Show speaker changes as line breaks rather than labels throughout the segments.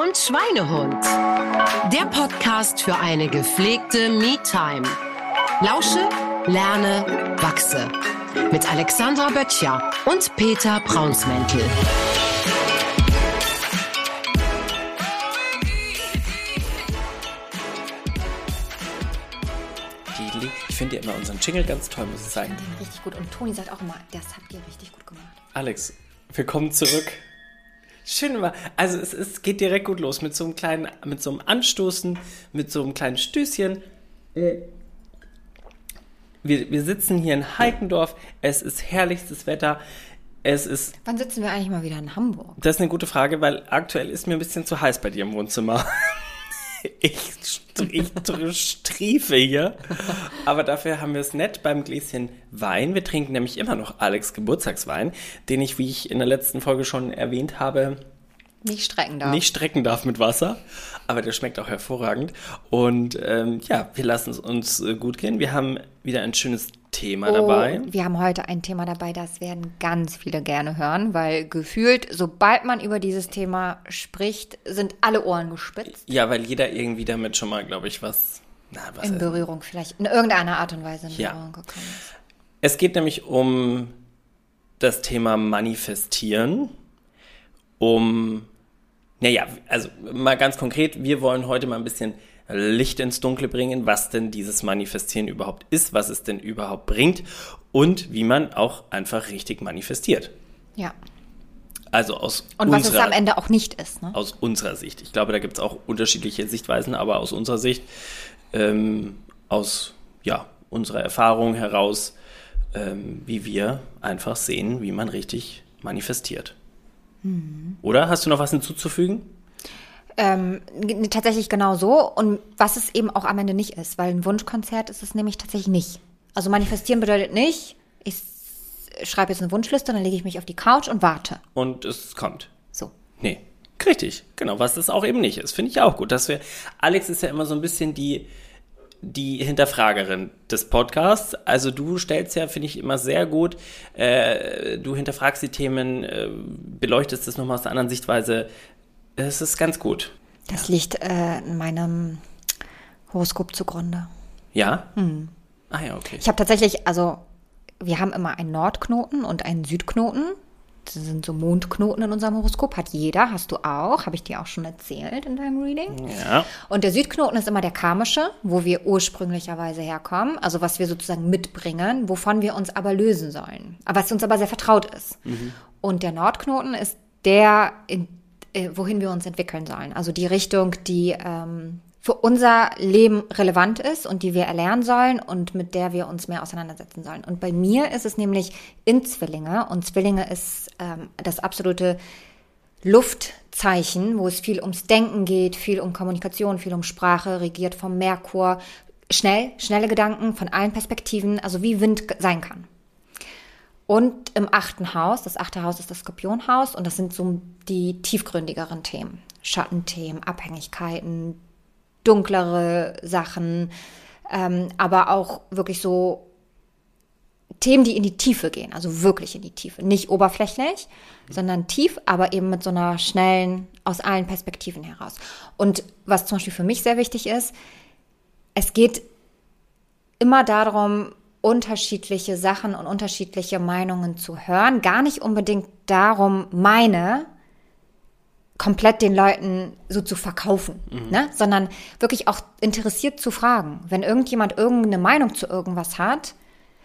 und Schweinehund. Der Podcast für eine gepflegte Me-Time. Lausche, lerne, wachse. Mit Alexandra Böttcher und Peter Braunsmäntel.
Ich finde ja immer unseren Jingle ganz toll, muss ich sagen.
Den richtig gut. Und Toni sagt auch immer, das habt ihr richtig gut gemacht.
Alex, willkommen zurück. Schön war. Also es, es geht direkt gut los mit so einem kleinen, mit so einem Anstoßen, mit so einem kleinen Stößchen. Wir, wir sitzen hier in Heikendorf. Es ist herrlichstes Wetter. Es ist.
Wann sitzen wir eigentlich mal wieder in Hamburg?
Das ist eine gute Frage, weil aktuell ist mir ein bisschen zu heiß bei dir im Wohnzimmer. Ich, ich striefe hier. Aber dafür haben wir es nett beim Gläschen Wein. Wir trinken nämlich immer noch Alex Geburtstagswein, den ich, wie ich in der letzten Folge schon erwähnt habe,
nicht strecken darf.
Nicht strecken darf mit Wasser, aber der schmeckt auch hervorragend. Und ähm, ja, wir lassen es uns äh, gut gehen. Wir haben wieder ein schönes Thema
oh,
dabei.
Wir haben heute ein Thema dabei, das werden ganz viele gerne hören, weil gefühlt, sobald man über dieses Thema spricht, sind alle Ohren gespitzt.
Ja, weil jeder irgendwie damit schon mal, glaube ich, was,
na, was in Berührung vielleicht, in irgendeiner Art und Weise in
ja.
Berührung gekommen ist.
Es geht nämlich um das Thema Manifestieren, um, naja, also mal ganz konkret, wir wollen heute mal ein bisschen Licht ins Dunkle bringen, was denn dieses Manifestieren überhaupt ist, was es denn überhaupt bringt und wie man auch einfach richtig manifestiert.
Ja.
Also aus
Und was es am Ende auch nicht ist. Ne?
Aus unserer Sicht. Ich glaube, da gibt es auch unterschiedliche Sichtweisen, aber aus unserer Sicht, ähm, aus ja, unserer Erfahrung heraus, ähm, wie wir einfach sehen, wie man richtig manifestiert. Mhm. Oder hast du noch was hinzuzufügen?
Ähm, tatsächlich genau so. Und was es eben auch am Ende nicht ist, weil ein Wunschkonzert ist es nämlich tatsächlich nicht. Also manifestieren bedeutet nicht, ich schreibe jetzt eine Wunschliste, dann lege ich mich auf die Couch und warte.
Und es kommt.
So.
Nee. Richtig, genau, was es auch eben nicht ist. Finde ich auch gut. Dass wir, Alex ist ja immer so ein bisschen die, die Hinterfragerin des Podcasts. Also du stellst ja, finde ich, immer sehr gut. Äh, du hinterfragst die Themen, äh, beleuchtest es nochmal aus einer anderen Sichtweise. Es ist ganz gut.
Das liegt äh, in meinem Horoskop zugrunde.
Ja?
Hm.
Ah ja, okay.
Ich habe tatsächlich, also wir haben immer einen Nordknoten und einen Südknoten. Das sind so Mondknoten in unserem Horoskop. Hat jeder, hast du auch. Habe ich dir auch schon erzählt in deinem Reading.
Ja.
Und der Südknoten ist immer der karmische, wo wir ursprünglicherweise herkommen. Also was wir sozusagen mitbringen, wovon wir uns aber lösen sollen. Was uns aber sehr vertraut ist. Mhm. Und der Nordknoten ist der, in äh, wohin wir uns entwickeln sollen. Also die Richtung, die ähm, für unser Leben relevant ist und die wir erlernen sollen und mit der wir uns mehr auseinandersetzen sollen. Und bei mir ist es nämlich in Zwillinge und Zwillinge ist ähm, das absolute Luftzeichen, wo es viel ums Denken geht, viel um Kommunikation, viel um Sprache, regiert vom Merkur. Schnell, schnelle Gedanken von allen Perspektiven, also wie Wind sein kann. Und im achten Haus, das achte Haus ist das Skorpionhaus und das sind so die tiefgründigeren Themen. Schattenthemen, Abhängigkeiten, dunklere Sachen, ähm, aber auch wirklich so Themen, die in die Tiefe gehen, also wirklich in die Tiefe. Nicht oberflächlich, sondern tief, aber eben mit so einer schnellen, aus allen Perspektiven heraus. Und was zum Beispiel für mich sehr wichtig ist, es geht immer darum, unterschiedliche Sachen und unterschiedliche Meinungen zu hören. Gar nicht unbedingt darum, meine komplett den Leuten so zu verkaufen, mhm. ne? sondern wirklich auch interessiert zu fragen. Wenn irgendjemand irgendeine Meinung zu irgendwas hat,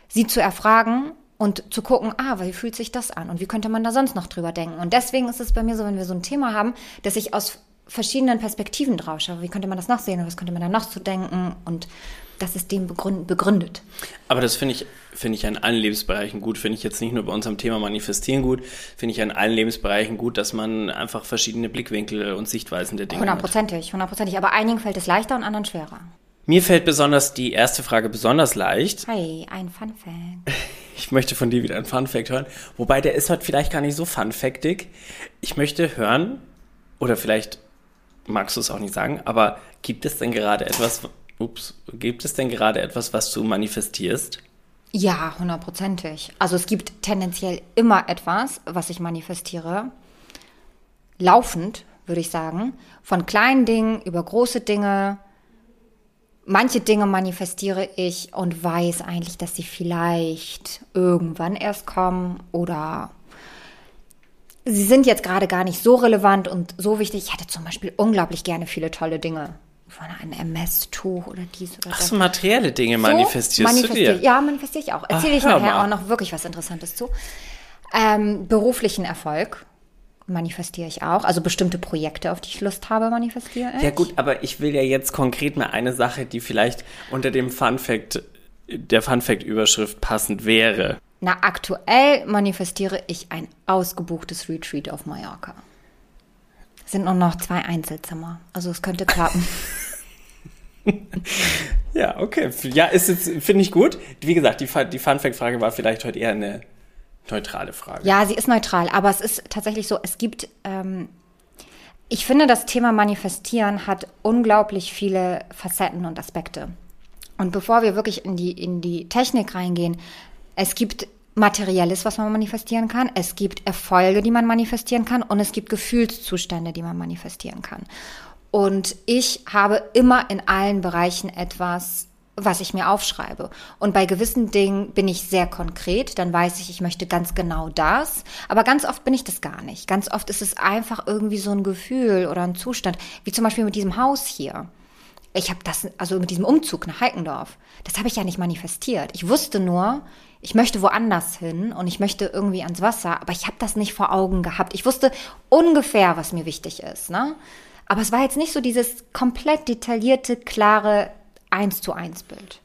sie zu erfragen und zu gucken, ah, wie fühlt sich das an und wie könnte man da sonst noch drüber denken. Und deswegen ist es bei mir so, wenn wir so ein Thema haben, dass ich aus verschiedenen Perspektiven drauf schaue. Wie könnte man das noch sehen und was könnte man da noch zu denken und das ist dem begründet.
Aber das finde ich, finde ich an allen Lebensbereichen gut. Finde ich jetzt nicht nur bei unserem Thema Manifestieren gut, finde ich an allen Lebensbereichen gut, dass man einfach verschiedene Blickwinkel und Sichtweisen der Dinge
hundertprozentig, hat. Hundertprozentig, Aber einigen fällt es leichter und anderen schwerer.
Mir fällt besonders die erste Frage besonders leicht.
Hey, ein Fun Fact.
Ich möchte von dir wieder ein Fun Fact hören. Wobei der ist heute vielleicht gar nicht so Fun Factig. Ich möchte hören, oder vielleicht magst du es auch nicht sagen, aber gibt es denn gerade etwas, Ups, gibt es denn gerade etwas, was du manifestierst?
Ja, hundertprozentig. Also es gibt tendenziell immer etwas, was ich manifestiere. Laufend, würde ich sagen. Von kleinen Dingen über große Dinge. Manche Dinge manifestiere ich und weiß eigentlich, dass sie vielleicht irgendwann erst kommen oder sie sind jetzt gerade gar nicht so relevant und so wichtig. Ich hätte zum Beispiel unglaublich gerne viele tolle Dinge. Von einem MS-Tuch oder dies oder
Ach
das.
so, materielle Dinge manifestierst
so manifestiere,
du dir?
Ja, manifestiere ich auch. Erzähle ich
Ach,
nachher
mal.
auch noch wirklich was Interessantes zu. Ähm, beruflichen Erfolg manifestiere ich auch. Also bestimmte Projekte, auf die ich Lust habe, manifestiere ich.
Ja gut, aber ich will ja jetzt konkret mal eine Sache, die vielleicht unter dem Fun Fact, der Fun Fact Überschrift passend wäre.
Na, aktuell manifestiere ich ein ausgebuchtes Retreat auf Mallorca. Sind nur noch zwei Einzelzimmer. Also es könnte klappen.
Ja, okay. Ja, ist jetzt, finde ich gut. Wie gesagt, die, die Fun Fact Frage war vielleicht heute eher eine neutrale Frage.
Ja, sie ist neutral, aber es ist tatsächlich so, es gibt, ähm, ich finde, das Thema Manifestieren hat unglaublich viele Facetten und Aspekte. Und bevor wir wirklich in die, in die Technik reingehen, es gibt Materielles, was man manifestieren kann, es gibt Erfolge, die man manifestieren kann und es gibt Gefühlszustände, die man manifestieren kann. Und ich habe immer in allen Bereichen etwas, was ich mir aufschreibe. Und bei gewissen Dingen bin ich sehr konkret, dann weiß ich, ich möchte ganz genau das. Aber ganz oft bin ich das gar nicht. Ganz oft ist es einfach irgendwie so ein Gefühl oder ein Zustand, wie zum Beispiel mit diesem Haus hier. Ich habe das, also mit diesem Umzug nach Heikendorf, das habe ich ja nicht manifestiert. Ich wusste nur, ich möchte woanders hin und ich möchte irgendwie ans Wasser, aber ich habe das nicht vor Augen gehabt. Ich wusste ungefähr, was mir wichtig ist, ne? Aber es war jetzt nicht so dieses komplett detaillierte, klare eins zu eins Bild.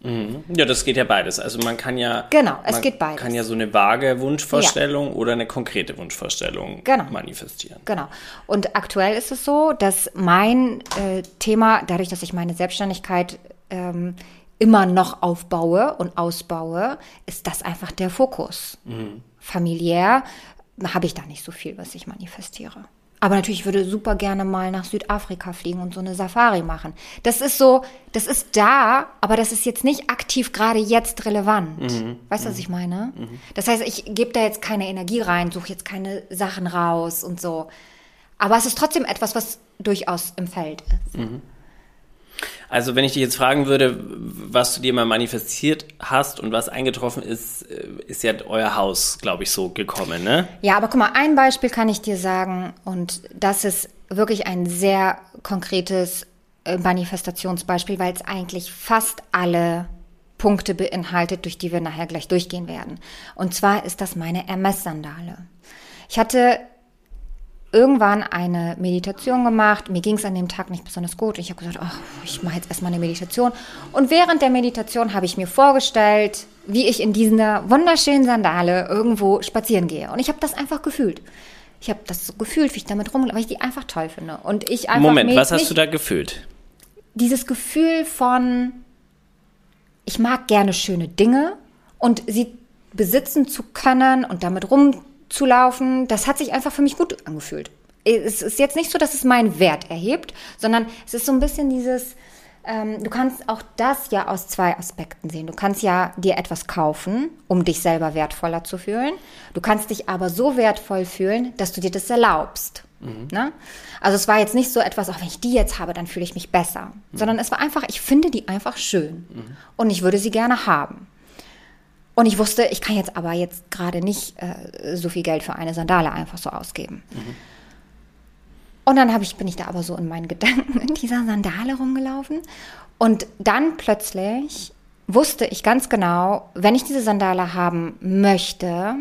Ja, das geht ja beides. Also man kann ja.
Genau, es geht beides.
kann ja so eine vage Wunschvorstellung oder eine konkrete Wunschvorstellung
Genau.
manifestieren.
Genau. Und aktuell ist es so, dass mein äh, Thema, dadurch, dass ich meine Selbstständigkeit ähm, immer noch aufbaue und ausbaue, ist das einfach der Fokus. Familiär habe ich da nicht so viel, was ich manifestiere. Aber natürlich würde super gerne mal nach Südafrika fliegen und so eine Safari machen. Das ist so, das ist da, aber das ist jetzt nicht aktiv gerade jetzt relevant. Weißt du, was ich meine? Das heißt, ich gebe da jetzt keine Energie rein, suche jetzt keine Sachen raus und so. Aber es ist trotzdem etwas, was durchaus im Feld ist.
Also wenn ich dich jetzt fragen würde, was du dir mal manifestiert hast und was eingetroffen ist, äh, ist ja euer Haus, glaube ich, so gekommen, ne?
Ja, aber guck mal, ein Beispiel kann ich dir sagen und das ist wirklich ein sehr konkretes äh, Manifestationsbeispiel, weil es eigentlich fast alle Punkte beinhaltet, durch die wir nachher gleich durchgehen werden. Und zwar ist das meine Hermes-Sandale. Ich hatte irgendwann eine Meditation gemacht. Mir ging es an dem Tag nicht besonders gut. Ich habe gesagt, ach, ich mache jetzt erstmal eine Meditation. Und während der Meditation habe ich mir vorgestellt, wie ich in dieser wunderschönen Sandale irgendwo spazieren gehe. Und ich habe das einfach gefühlt. Ich habe das so gefühlt, wie ich damit rumlaufe, weil ich die einfach toll finde. Und ich einfach
Moment, was hast du da gefühlt?
dieses Gefühl von, ich mag gerne schöne Dinge und sie besitzen zu können und damit rumzulaufen, das hat sich einfach für mich gut angefühlt. Es ist jetzt nicht so, dass es meinen Wert erhebt, sondern es ist so ein bisschen dieses, ähm, du kannst auch das ja aus zwei Aspekten sehen. Du kannst ja dir etwas kaufen, um dich selber wertvoller zu fühlen. Du kannst dich aber so wertvoll fühlen, dass du dir das erlaubst. Ne? Also es war jetzt nicht so etwas, auch wenn ich die jetzt habe, dann fühle ich mich besser. Sondern es war einfach, ich finde die einfach schön. Und ich würde sie gerne haben. Und ich wusste, ich kann jetzt aber jetzt gerade nicht äh, so viel Geld für eine Sandale einfach so ausgeben. Und dann ich, bin ich da aber so in meinen Gedanken in dieser Sandale rumgelaufen. Und dann plötzlich wusste ich ganz genau, wenn ich diese Sandale haben möchte,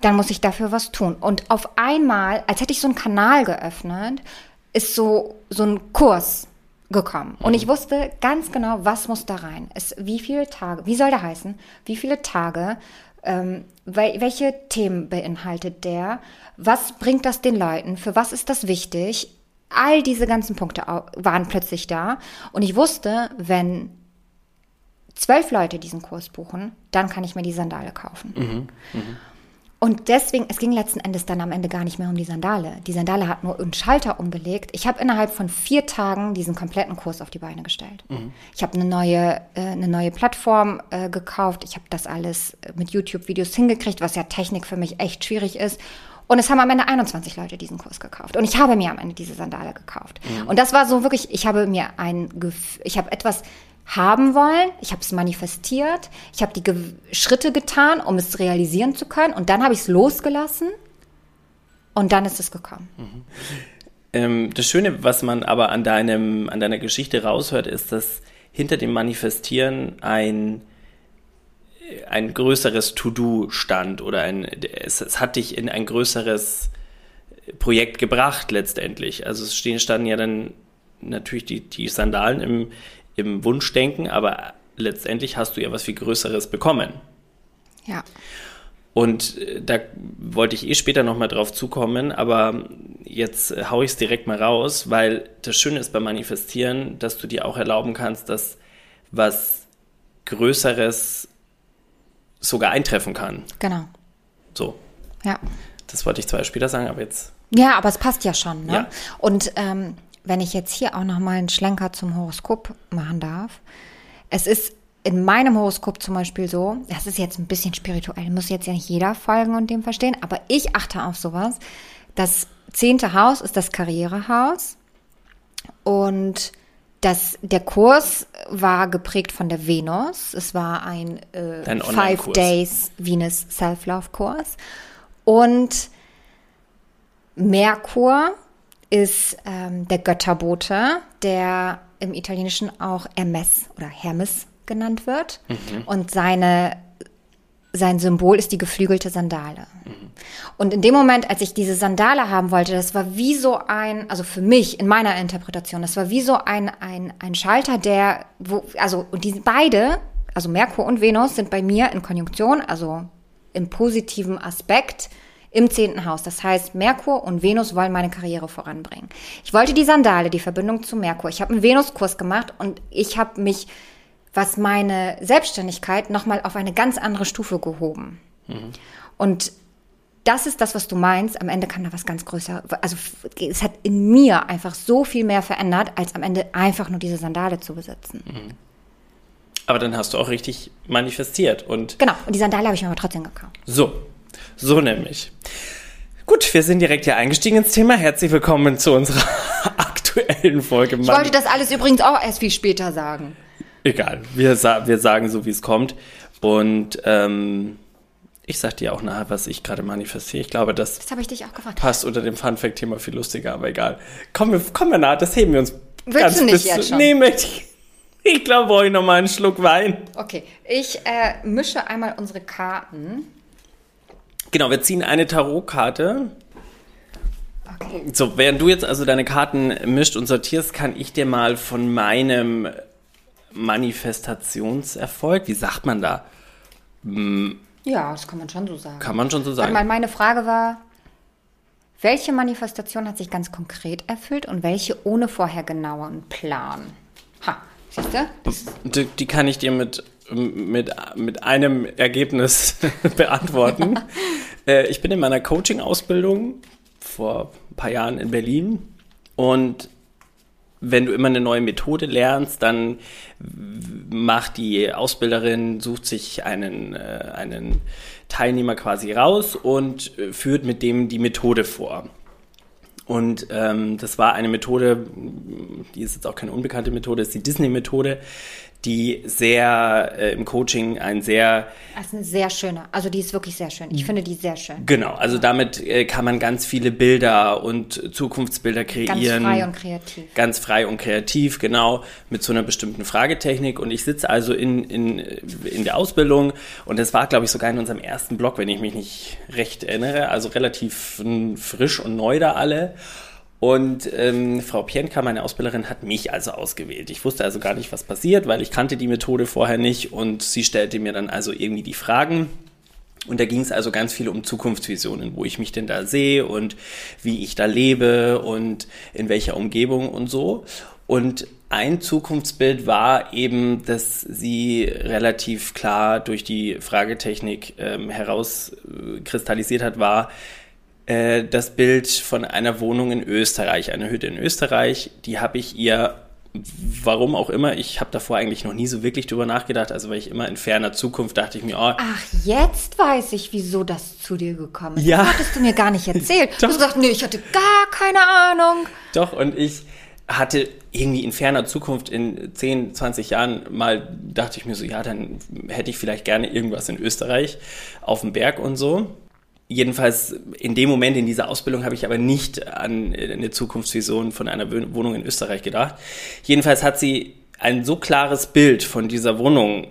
dann muss ich dafür was tun. Und auf einmal, als hätte ich so einen Kanal geöffnet, ist so, so ein Kurs gekommen. Und ich wusste ganz genau, was muss da rein. Es, wie viele Tage, wie soll der heißen? Wie viele Tage? Ähm, wel, welche Themen beinhaltet der? Was bringt das den Leuten? Für was ist das wichtig? All diese ganzen Punkte waren plötzlich da. Und ich wusste, wenn zwölf Leute diesen Kurs buchen, dann kann ich mir die Sandale kaufen. Und deswegen, es ging letzten Endes dann am Ende gar nicht mehr um die Sandale. Die Sandale hat nur einen Schalter umgelegt. Ich habe innerhalb von vier Tagen diesen kompletten Kurs auf die Beine gestellt. Ich habe eine neue, äh, eine neue Plattform äh, gekauft. Ich habe das alles mit YouTube-Videos hingekriegt, was ja Technik für mich echt schwierig ist. Und es haben am Ende 21 Leute diesen Kurs gekauft. Und ich habe mir am Ende diese Sandale gekauft. Und das war so wirklich, ich habe mir ein, Gef- ich habe etwas haben wollen, ich habe es manifestiert, ich habe die Ge Schritte getan, um es realisieren zu können. Und dann habe ich es losgelassen und dann ist es gekommen.
Ähm, das Schöne, was man aber an deinem, an deiner Geschichte raushört, ist, dass hinter dem Manifestieren ein, ein größeres To-Do stand oder ein, es, es hat dich in ein größeres Projekt gebracht letztendlich. Also es stehen, standen ja dann natürlich die, die Sandalen im, im Wunschdenken, aber letztendlich hast du ja was viel Größeres bekommen.
Ja.
Und äh, da wollte ich eh später nochmal drauf zukommen, aber jetzt äh, hau ich es direkt mal raus, weil das Schöne ist beim Manifestieren, dass du dir auch erlauben kannst, dass was Größeres sogar eintreffen kann.
Genau.
So,
Ja.
das wollte ich zwar später sagen, aber jetzt.
Ja, aber es passt ja schon. Ne?
Ja.
Und ähm, wenn ich jetzt hier auch noch mal einen Schlenker zum Horoskop machen darf, es ist in meinem Horoskop zum Beispiel so, das ist jetzt ein bisschen spirituell, muss jetzt ja nicht jeder folgen und dem verstehen, aber ich achte auf sowas. Das zehnte Haus ist das Karrierehaus und das, der Kurs war geprägt von der Venus. Es war ein äh, Five. Days Venus Self-Love-Kurs. Und Merkur ist ähm, der Götterbote, der im Italienischen auch Hermes oder Hermes genannt wird. Und seine, sein Symbol ist die geflügelte Sandale. Und in dem Moment, als ich diese Sandale haben wollte, das war wie so ein, also für mich in meiner Interpretation, das war wie so ein, ein, ein Schalter, der, wo, also, und die beide, also Merkur und Venus sind bei mir in Konjunktion, also im positiven Aspekt im zehnten Haus. Das heißt, Merkur und Venus wollen meine Karriere voranbringen. Ich wollte die Sandale, die Verbindung zu Merkur. Ich habe einen Venuskurs gemacht und ich habe mich, was meine Selbstständigkeit, nochmal auf eine ganz andere Stufe gehoben. Und das ist das, was du meinst. Am Ende kann da was ganz größer. Also es hat in mir einfach so viel mehr verändert, als am Ende einfach nur diese Sandale zu besitzen.
Aber dann hast du auch richtig manifestiert und
Genau. Und die Sandale habe ich mir aber trotzdem gekauft.
So, so nämlich. Gut, wir sind direkt hier eingestiegen ins Thema. Herzlich willkommen zu unserer aktuellen Folge.
Ich wollte das alles übrigens auch erst viel später sagen.
Egal, wir, sa wir sagen so, wie es kommt. Und ähm, ich sag dir auch nachher, was ich gerade manifestiere. Ich glaube, das
Das habe ich dich auch gefragt.
passt unter dem Fun-Fact-Thema viel lustiger, aber egal. Kommen wir, kommen wir nach, das heben wir uns
Willst du nicht
bis
jetzt schon?
Nee, möchte ich. Ich glaube, brauche ich noch mal einen Schluck Wein.
Okay, ich äh, mische einmal unsere Karten.
Genau, wir ziehen eine Tarotkarte.
Okay.
So, während du jetzt also deine Karten mischt und sortierst, kann ich dir mal von meinem Manifestationserfolg, wie sagt man da?
Ja, das kann man schon so sagen.
Kann man schon so sagen.
mal, meine Frage war, welche Manifestation hat sich ganz konkret erfüllt und welche ohne vorher genauen Plan? Ha, siehst du?
Die, die kann ich dir mit, mit, mit einem Ergebnis beantworten. äh, ich bin in meiner Coaching-Ausbildung vor ein paar Jahren in Berlin und wenn du immer eine neue Methode lernst, dann macht die Ausbilderin, sucht sich einen, äh, einen Teilnehmer quasi raus und äh, führt mit dem die Methode vor. Und ähm, das war eine Methode, die ist jetzt auch keine unbekannte Methode, ist die Disney-Methode, die sehr äh, im Coaching ein sehr
Das ist eine sehr schöne. Also die ist wirklich sehr schön. Ich finde die sehr schön.
Genau, also damit äh, kann man ganz viele Bilder und Zukunftsbilder
Ganz
kreieren.
frei und kreativ.
Ganz frei und kreativ, genau, mit so einer bestimmten Fragetechnik. Und ich sitze also in, in, in der Ausbildung und das war, glaube ich, sogar in unserem ersten Blog, wenn ich mich nicht recht erinnere. Also relativ frisch und neu da alle. Und ähm, Frau Pienka, meine Ausbilderin, hat mich also ausgewählt. Ich wusste also gar nicht, was passiert, weil ich kannte die Methode vorher nicht und sie stellte mir dann also irgendwie die Fragen. Und da ging es also ganz viel um Zukunftsvisionen, wo ich mich denn da sehe und wie ich da lebe und in welcher Umgebung und so. Und ein Zukunftsbild war eben, dass sie relativ klar durch die Fragetechnik ähm, herauskristallisiert hat, war, äh, das Bild von einer Wohnung in Österreich, eine Hütte in Österreich, die habe ich ihr warum auch immer, ich habe davor eigentlich noch nie so wirklich drüber nachgedacht. Also weil ich immer in ferner Zukunft dachte ich mir, oh,
Ach, jetzt weiß ich, wieso das zu dir gekommen ist.
Ja.
Das hattest du mir gar nicht erzählt. du hast gesagt, nee, ich hatte gar keine Ahnung.
Doch, und ich hatte irgendwie in ferner Zukunft in 10, 20 Jahren mal, dachte ich mir so, ja, dann hätte ich vielleicht gerne irgendwas in Österreich auf dem Berg und so. Jedenfalls in dem Moment in dieser Ausbildung habe ich aber nicht an eine Zukunftsvision von einer Wohnung in Österreich gedacht. Jedenfalls hat sie ein so klares Bild von dieser Wohnung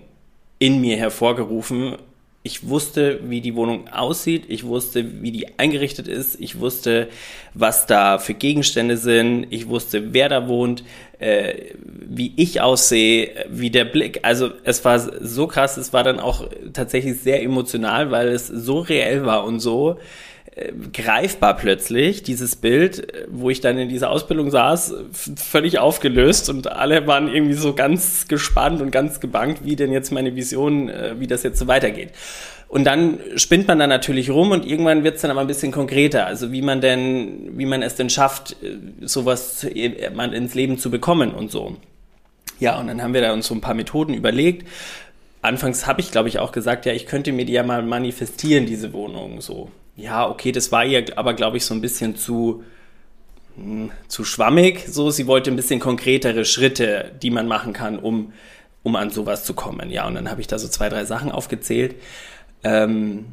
in mir hervorgerufen. Ich wusste, wie die Wohnung aussieht, ich wusste, wie die eingerichtet ist, ich wusste, was da für Gegenstände sind, ich wusste, wer da wohnt, äh, wie ich aussehe, wie der Blick. Also es war so krass, es war dann auch tatsächlich sehr emotional, weil es so reell war und so greifbar plötzlich, dieses Bild, äh, wo ich dann in dieser Ausbildung saß, völlig aufgelöst und alle waren irgendwie so ganz gespannt und ganz gebangt, wie denn jetzt meine Vision, äh, wie das jetzt so weitergeht. Und dann spinnt man da natürlich rum und irgendwann wird es dann aber ein bisschen konkreter. Also wie man denn, wie man es denn schafft, äh, sowas äh, mal ins Leben zu bekommen und so. Ja, und dann haben wir da uns so ein paar Methoden überlegt. Anfangs habe ich, glaube ich, auch gesagt, ja, ich könnte mir die ja mal manifestieren, diese Wohnung. So, ja, okay, das war ihr aber, glaube ich, so ein bisschen zu, hm, zu schwammig. So, sie wollte ein bisschen konkretere Schritte, die man machen kann, um, um an sowas zu kommen. Ja, und dann habe ich da so zwei, drei Sachen aufgezählt. Ähm,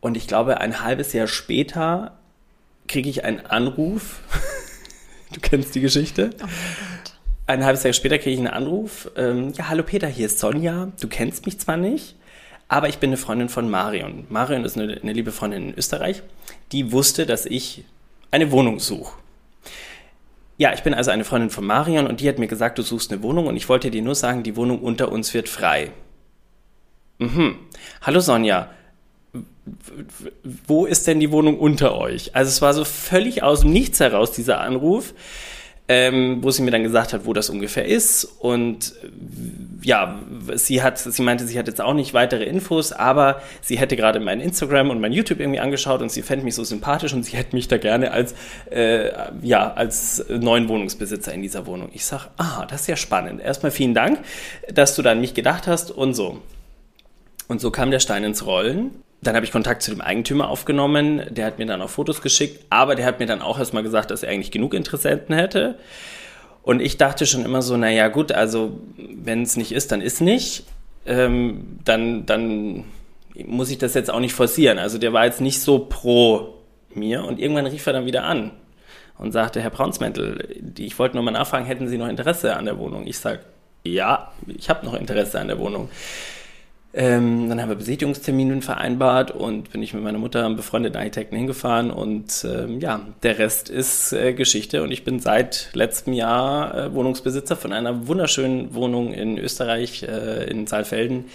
und ich glaube, ein halbes Jahr später kriege ich einen Anruf. du kennst die Geschichte? Ein halbes Jahr später kriege ich einen Anruf. Ähm, ja, hallo Peter, hier ist Sonja. Du kennst mich zwar nicht, aber ich bin eine Freundin von Marion. Marion ist eine, eine liebe Freundin in Österreich, die wusste, dass ich eine Wohnung suche. Ja, ich bin also eine Freundin von Marion und die hat mir gesagt, du suchst eine Wohnung und ich wollte dir nur sagen, die Wohnung unter uns wird frei. Mhm. Hallo Sonja, wo ist denn die Wohnung unter euch? Also es war so völlig aus dem Nichts heraus, dieser Anruf, ähm, wo sie mir dann gesagt hat, wo das ungefähr ist. Und äh, ja, sie hat, sie meinte, sie hat jetzt auch nicht weitere Infos, aber sie hätte gerade mein Instagram und mein YouTube irgendwie angeschaut und sie fände mich so sympathisch und sie hätte mich da gerne als, äh, ja, als neuen Wohnungsbesitzer in dieser Wohnung. Ich sag, ah, das ist ja spannend. Erstmal vielen Dank, dass du da an mich gedacht hast und so. Und so kam der Stein ins Rollen. Dann habe ich Kontakt zu dem Eigentümer aufgenommen. Der hat mir dann auch Fotos geschickt, aber der hat mir dann auch erstmal gesagt, dass er eigentlich genug Interessenten hätte. Und ich dachte schon immer so, naja gut, also wenn es nicht ist, dann ist nicht. Ähm, dann, dann muss ich das jetzt auch nicht forcieren. Also der war jetzt nicht so pro mir. Und irgendwann rief er dann wieder an und sagte, Herr Braunsmäntel, ich wollte nur mal nachfragen, hätten Sie noch Interesse an der Wohnung? Ich sage, ja, ich habe noch Interesse an der Wohnung. Ähm, dann haben wir Besichtigungstermine vereinbart und bin ich mit meiner Mutter, einem befreundeten Architekten, hingefahren und ähm, ja, der Rest ist äh, Geschichte und ich bin seit letztem Jahr äh, Wohnungsbesitzer von einer wunderschönen Wohnung in Österreich, äh, in Saalfelden,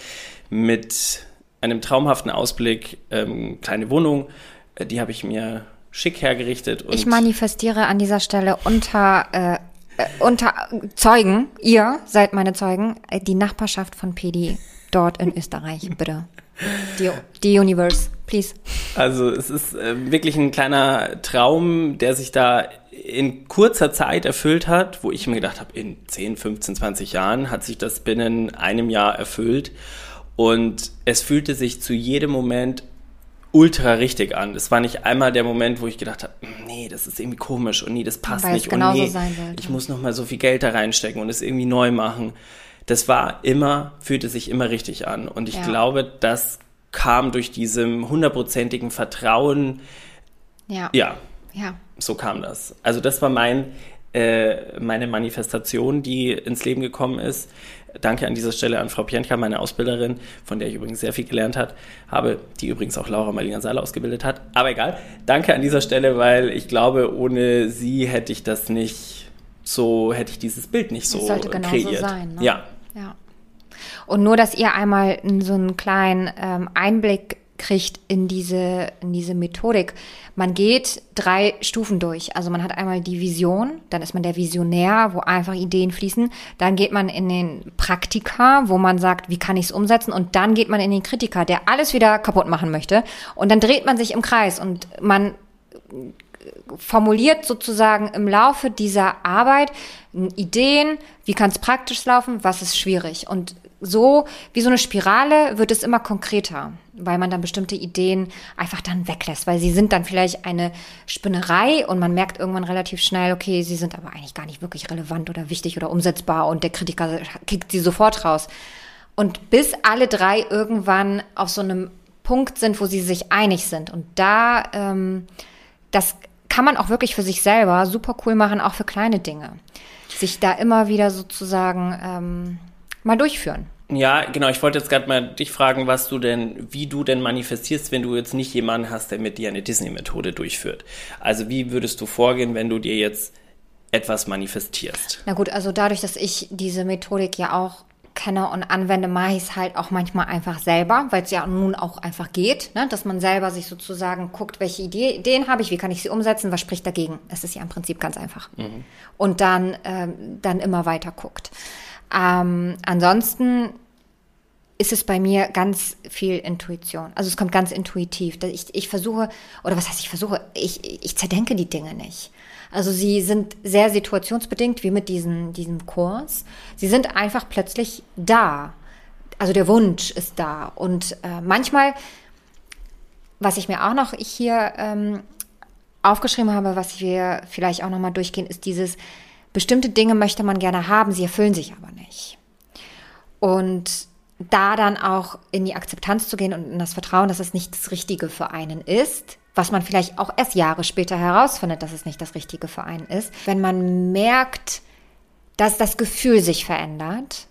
mit einem traumhaften Ausblick, ähm, kleine Wohnung, äh, die habe ich mir schick hergerichtet und
Ich manifestiere an dieser Stelle unter, äh, äh, unter Zeugen, ihr seid meine Zeugen, die Nachbarschaft von Pedi dort in Österreich, bitte. Die, die Universe, please.
Also es ist äh, wirklich ein kleiner Traum, der sich da in kurzer Zeit erfüllt hat, wo ich mir gedacht habe, in 10, 15, 20 Jahren hat sich das binnen einem Jahr erfüllt. Und es fühlte sich zu jedem Moment ultra richtig an. Es war nicht einmal der Moment, wo ich gedacht habe, "Mm, nee, das ist irgendwie komisch und nee, das passt
Weil
nicht und nee, ich muss noch mal so viel Geld da reinstecken und es irgendwie neu machen. Das war immer, fühlte sich immer richtig an. Und ich
Ja.
glaube, das kam durch diesem hundertprozentigen Vertrauen.
Ja.
Ja,
Ja.
so kam das. Also das war mein, äh, meine Manifestation, die ins Leben gekommen ist. Danke an dieser Stelle an Frau Pienka, meine Ausbilderin, von der ich übrigens sehr viel gelernt hat, habe, die übrigens auch Laura Marlina Seiler ausgebildet hat. Aber egal. Danke an dieser Stelle, weil ich glaube, ohne sie hätte ich das nicht so, hätte ich dieses Bild nicht so
Es sollte genauso
kreiert.
sein. Ne?
Ja.
Ja. Und nur, dass ihr einmal so einen kleinen ähm, Einblick kriegt in diese, in diese Methodik. Man geht drei Stufen durch. Also man hat einmal die Vision, dann ist man der Visionär, wo einfach Ideen fließen. Dann geht man in den Praktika, wo man sagt, wie kann ich es umsetzen? Und dann geht man in den Kritiker, der alles wieder kaputt machen möchte. Und dann dreht man sich im Kreis und man formuliert sozusagen im Laufe dieser Arbeit Ideen, wie kann es praktisch laufen, was ist schwierig. Und so wie so eine Spirale wird es immer konkreter, weil man dann bestimmte Ideen einfach dann weglässt, weil sie sind dann vielleicht eine Spinnerei und man merkt irgendwann relativ schnell, okay, sie sind aber eigentlich gar nicht wirklich relevant oder wichtig oder umsetzbar und der Kritiker kickt sie sofort raus. Und bis alle drei irgendwann auf so einem Punkt sind, wo sie sich einig sind. Und da, ähm, das kann man auch wirklich für sich selber super cool machen, auch für kleine Dinge. Sich da immer wieder sozusagen ähm, mal durchführen.
Ja, genau. Ich wollte jetzt gerade mal dich fragen, was du denn, wie du denn manifestierst, wenn du jetzt nicht jemanden hast, der mit dir eine Disney-Methode durchführt. Also wie würdest du vorgehen, wenn du dir jetzt etwas manifestierst?
Na gut, also dadurch, dass ich diese Methodik ja auch kenne und anwende, mache ich es halt auch manchmal einfach selber, weil es ja nun auch einfach geht, ne? dass man selber sich sozusagen guckt, welche Idee, Ideen habe ich, wie kann ich sie umsetzen, was spricht dagegen. Es ist ja im Prinzip ganz einfach. Mhm. Und dann, ähm, dann immer weiter guckt. Ähm, ansonsten ist es bei mir ganz viel Intuition. Also es kommt ganz intuitiv. Ich, ich versuche, oder was heißt ich versuche, ich, ich zerdenke die Dinge nicht. Also sie sind sehr situationsbedingt, wie mit diesem, diesem Kurs. Sie sind einfach plötzlich da. Also der Wunsch ist da. Und äh, manchmal, was ich mir auch noch hier ähm, aufgeschrieben habe, was wir vielleicht auch nochmal durchgehen, ist dieses, bestimmte Dinge möchte man gerne haben, sie erfüllen sich aber nicht. Und da dann auch in die Akzeptanz zu gehen und in das Vertrauen, dass es nicht das Richtige für einen ist, was man vielleicht auch erst Jahre später herausfindet, dass es nicht das Richtige für einen ist. Wenn man merkt, dass das Gefühl sich verändert,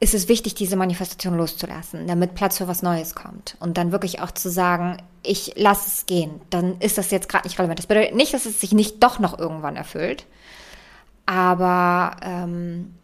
ist es wichtig, diese Manifestation loszulassen, damit Platz für was Neues kommt. Und dann wirklich auch zu sagen, ich lasse es gehen. Dann ist das jetzt gerade nicht relevant. Das bedeutet nicht, dass es sich nicht doch noch irgendwann erfüllt. Aber ähm,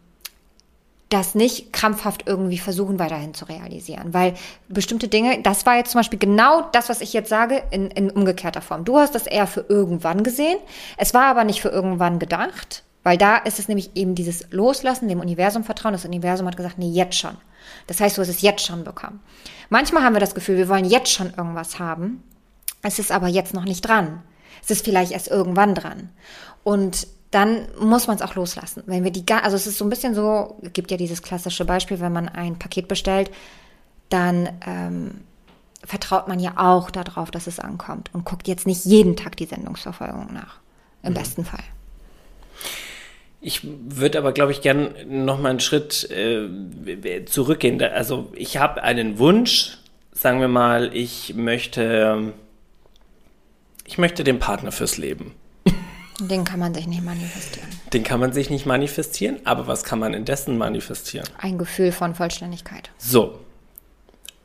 das nicht krampfhaft irgendwie versuchen weiterhin zu realisieren. Weil bestimmte Dinge, das war jetzt zum Beispiel genau das, was ich jetzt sage, in, in umgekehrter Form. Du hast das eher für irgendwann gesehen. Es war aber nicht für irgendwann gedacht, weil da ist es nämlich eben dieses Loslassen, dem Universum vertrauen. Das Universum hat gesagt, nee, jetzt schon. Das heißt, du hast es jetzt schon bekommen. Manchmal haben wir das Gefühl, wir wollen jetzt schon irgendwas haben. Es ist aber jetzt noch nicht dran. Es ist vielleicht erst irgendwann dran. Und dann muss man es auch loslassen. Wenn wir die, also es ist so ein bisschen so, es gibt ja dieses klassische Beispiel, wenn man ein Paket bestellt, dann ähm, vertraut man ja auch darauf, dass es ankommt und guckt jetzt nicht jeden Tag die Sendungsverfolgung nach. Im mhm. besten Fall.
Ich würde aber, glaube ich, gern noch mal einen Schritt äh, zurückgehen. Also ich habe einen Wunsch, sagen wir mal, ich möchte, ich möchte den Partner fürs Leben.
Den kann man sich nicht manifestieren.
Den kann man sich nicht manifestieren, aber was kann man indessen manifestieren?
Ein Gefühl von Vollständigkeit.
So.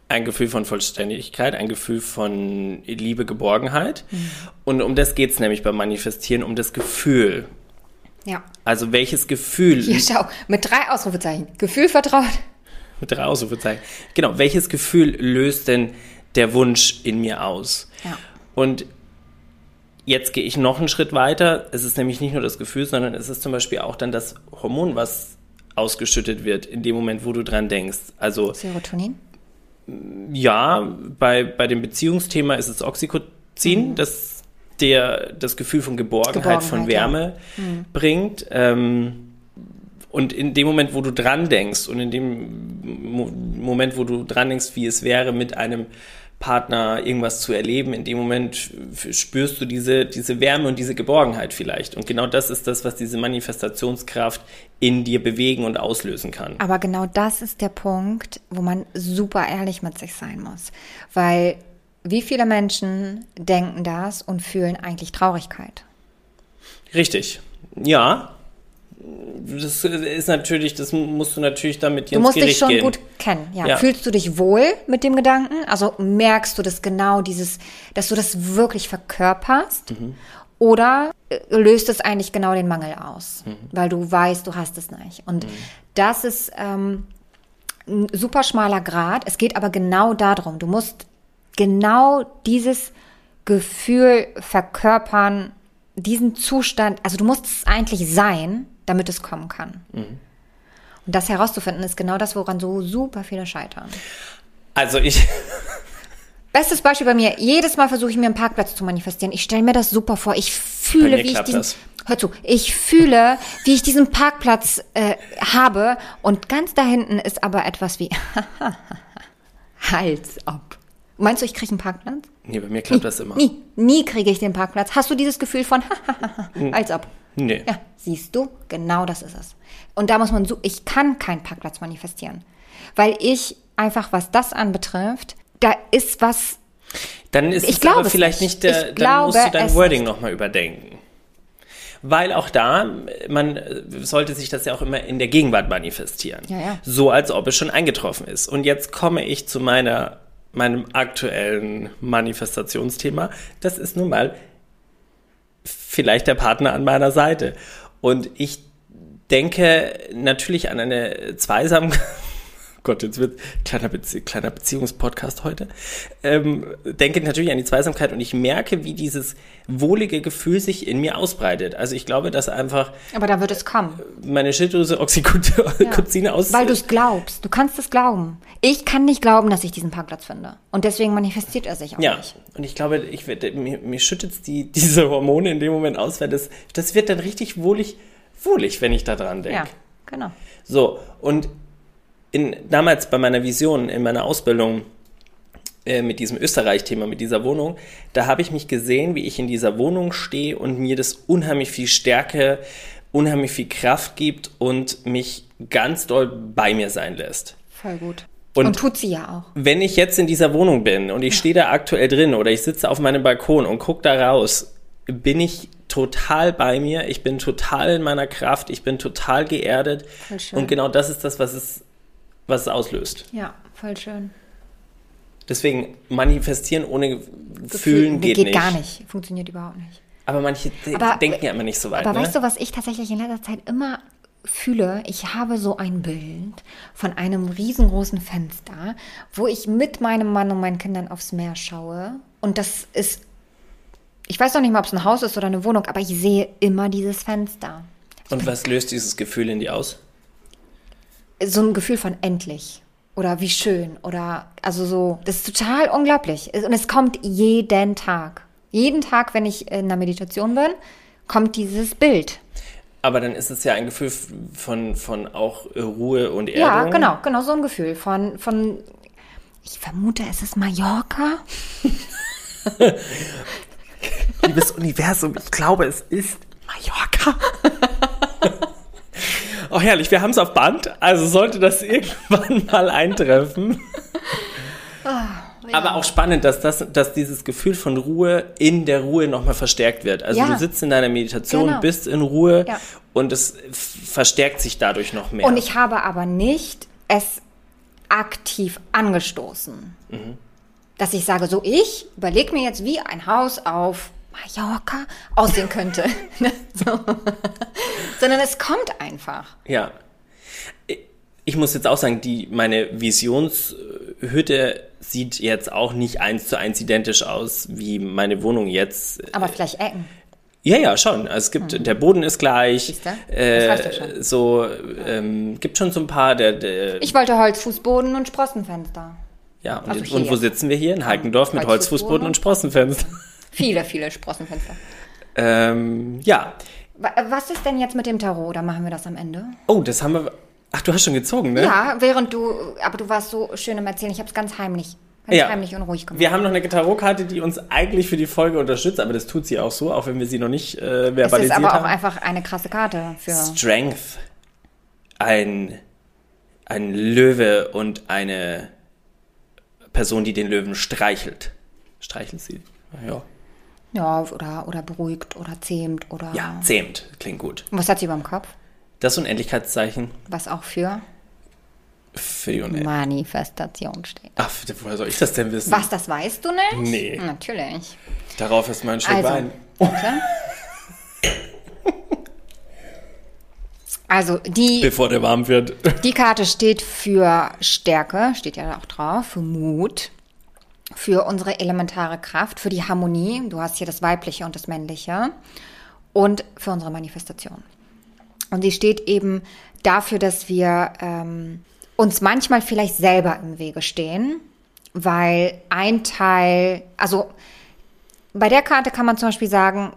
Ein Gefühl von Vollständigkeit, ein Gefühl von Liebe, Geborgenheit. Mhm. Und um das geht es nämlich beim Manifestieren, um das Gefühl.
Ja.
Also welches Gefühl.
Hier, schau, mit drei Ausrufezeichen. Gefühl vertraut.
Mit drei Ausrufezeichen. Genau, welches Gefühl löst denn der Wunsch in mir aus?
Ja.
Und Jetzt gehe ich noch einen Schritt weiter. Es ist nämlich nicht nur das Gefühl, sondern es ist zum Beispiel auch dann das Hormon, was ausgeschüttet wird in dem Moment, wo du dran denkst. Also
Serotonin?
Ja, bei, bei dem Beziehungsthema ist es Oxytocin, mhm. das der das Gefühl von Geborgenheit, Geborgenheit von Wärme ja. mhm. bringt. Ähm, und in dem Moment, wo du dran denkst und in dem Mo Moment, wo du dran denkst, wie es wäre, mit einem Partner irgendwas zu erleben, in dem Moment spürst du diese, diese Wärme und diese Geborgenheit vielleicht. Und genau das ist das, was diese Manifestationskraft in dir bewegen und auslösen kann.
Aber genau das ist der Punkt, wo man super ehrlich mit sich sein muss. Weil wie viele Menschen denken das und fühlen eigentlich Traurigkeit?
Richtig. Ja, das ist natürlich, das musst du natürlich damit
Du musst dich schon gehen. gut kennen, ja. ja. Fühlst du dich wohl mit dem Gedanken? Also merkst du das genau, dieses, dass du das wirklich verkörperst? Mhm. Oder äh, löst es eigentlich genau den Mangel aus, mhm. weil du weißt, du hast es nicht. Und mhm. das ist ähm, ein super schmaler Grad. Es geht aber genau darum, du musst genau dieses Gefühl verkörpern, diesen Zustand, also du musst es eigentlich sein, damit es kommen kann. Mhm. Und das herauszufinden, ist genau das, woran so super viele scheitern.
Also ich,
Bestes Beispiel bei mir. Jedes Mal versuche ich mir einen Parkplatz zu manifestieren. Ich stelle mir das super vor. Ich fühle, wie ich diesen,
das.
hör zu, ich fühle, wie ich diesen Parkplatz äh, habe. Und ganz da hinten ist aber etwas wie Hals ab. Meinst du, ich kriege einen Parkplatz?
Nee, bei mir klappt das immer.
Nie, nie kriege ich den Parkplatz. Hast du dieses Gefühl von Hals ab?
Nee.
Ja, siehst du, genau das ist es. Und da muss man so, ich kann keinen Parkplatz manifestieren, weil ich einfach, was das anbetrifft, da ist was,
Dann ist
Ich
es
glaube
aber
es
vielleicht
nicht.
nicht der,
Ich
dann musst du dein Wording nochmal überdenken. Weil auch da, man äh, sollte sich das ja auch immer in der Gegenwart manifestieren.
Ja, ja.
So als ob es schon eingetroffen ist. Und jetzt komme ich zu meiner, meinem aktuellen Manifestationsthema. Das ist nun mal vielleicht der Partner an meiner Seite. Und ich denke natürlich an eine Zweisamkeit. Gott, jetzt wird kleiner, Bezie kleiner Beziehungspodcast heute. Ähm, denke natürlich an die Zweisamkeit und ich merke, wie dieses wohlige Gefühl sich in mir ausbreitet. Also ich glaube, dass einfach
aber da wird es kommen.
meine Schilddrüse Oxytocin aus...
Weil du es glaubst. Du kannst es glauben. Ich kann nicht glauben, dass ich diesen Parkplatz finde. Und deswegen manifestiert er sich auch
Ja,
nicht.
und ich glaube, ich mir, mir schüttet die, diese Hormone in dem Moment aus, weil das, das wird dann richtig wohlig, wohlig, wenn ich da dran denke.
Ja, genau.
So, und in, damals bei meiner Vision, in meiner Ausbildung äh, mit diesem Österreich-Thema, mit dieser Wohnung, da habe ich mich gesehen, wie ich in dieser Wohnung stehe und mir das unheimlich viel Stärke, unheimlich viel Kraft gibt und mich ganz doll bei mir sein lässt.
Voll gut.
Und-
Und, tut sie ja auch.
Wenn ich jetzt in dieser Wohnung bin und ich stehe da aktuell drin oder ich sitze auf meinem Balkon und gucke da raus, bin ich total bei mir, ich bin total in meiner Kraft, ich bin total geerdet. Und genau das ist das, was es, was es auslöst.
Ja, voll schön.
Deswegen manifestieren ohne Fühlen
Nee,
geht,
geht
nicht.
gar nicht. Funktioniert überhaupt nicht.
Aber manche
Aber-
denken ja immer nicht so weit.
Aber
ne?
weißt du, was ich tatsächlich in letzter Zeit immer fühle? Ich habe so ein Bild von einem riesengroßen Fenster, wo ich mit meinem Mann und meinen Kindern aufs Meer schaue. Und das ist, ich weiß noch nicht mal, ob es ein Haus ist oder eine Wohnung, aber ich sehe immer dieses Fenster.
Und was löst dieses Gefühl in dir aus?
So ein Gefühl von endlich. Oder wie schön. Oder, also so, das ist total unglaublich. Und es kommt jeden Tag. Jeden Tag, wenn ich in einer Meditation bin, kommt dieses Bild.
Aber dann ist es ja ein Gefühl von, von auch äh, Ruhe und Erdung.
Ja, genau, genau so ein Gefühl von, von ich vermute, es ist Mallorca.
Liebes Universum, ich glaube, es ist Mallorca. oh, herrlich, wir haben es auf Band, also sollte das irgendwann mal eintreffen. Aber auch spannend, dass, das, dass dieses Gefühl von Ruhe in der Ruhe nochmal verstärkt wird. Also
Ja.
du sitzt in deiner Meditation,
Genau.
bist in Ruhe
Ja.
und es verstärkt sich dadurch noch mehr.
Und ich habe aber nicht es aktiv angestoßen.
Mhm.
Dass ich sage, so ich überlege mir jetzt, wie ein Haus auf Mallorca aussehen könnte. Ne? so. Sondern es kommt einfach.
Ja. Ich muss jetzt auch sagen, die, meine Visionshütte sieht jetzt auch nicht eins zu eins identisch aus wie meine Wohnung jetzt.
Aber vielleicht Ecken.
Ja, ja, schon. Also es gibt, der Boden ist gleich.
Das
Äh,
reicht ja schon.
so, ähm, gibt schon so ein paar, der, der
Ich wollte Holzfußboden und Sprossenfenster.
ja, und,
also
und wo sitzen wir hier? In Heikendorf mit
Holzfußboden.
Holzfußboden und Sprossenfenster.
Viele, viele Sprossenfenster.
ähm, ja.
Wa- Was ist denn jetzt mit dem Tarot? Oder machen wir das am Ende?
Oh, das haben wir. Ach, du hast schon gezogen, ne?
Ja, während du, aber du warst so schön im Erzählen. Ich habe es ganz heimlich, ganz
Ja.
heimlich und ruhig gemacht.
Wir haben noch eine Tarotkarte, die uns eigentlich für die Folge unterstützt, aber das tut sie auch so, auch wenn wir sie noch nicht äh,
es
verbalisiert
ist aber auch
haben.
einfach eine krasse Karte für.
Strength. Ein, ein Löwe und eine Person, die den Löwen streichelt. Streichelt sie? Ja.
Ja, oder, oder beruhigt oder zähmt oder.
Ja, zähmt. Klingt gut.
Was hat sie beim Kopf?
Das Unendlichkeitszeichen
Was auch für
für die Unendlichkeit.
Manifestation steht.
Ach, woher soll ich das denn wissen?
Was, das weißt du nicht?
Nee.
Natürlich.
Darauf ist mein Stück
Also,
Wein.
warte. Also, die,
Bevor der warm wird.
die Karte steht für Stärke, steht ja auch drauf, für Mut, für unsere elementare Kraft, für die Harmonie. Du hast hier das Weibliche und das Männliche. Und für unsere Manifestation. Und sie steht eben dafür, dass wir ähm, uns manchmal vielleicht selber im Wege stehen, weil ein Teil, also bei der Karte kann man zum Beispiel sagen,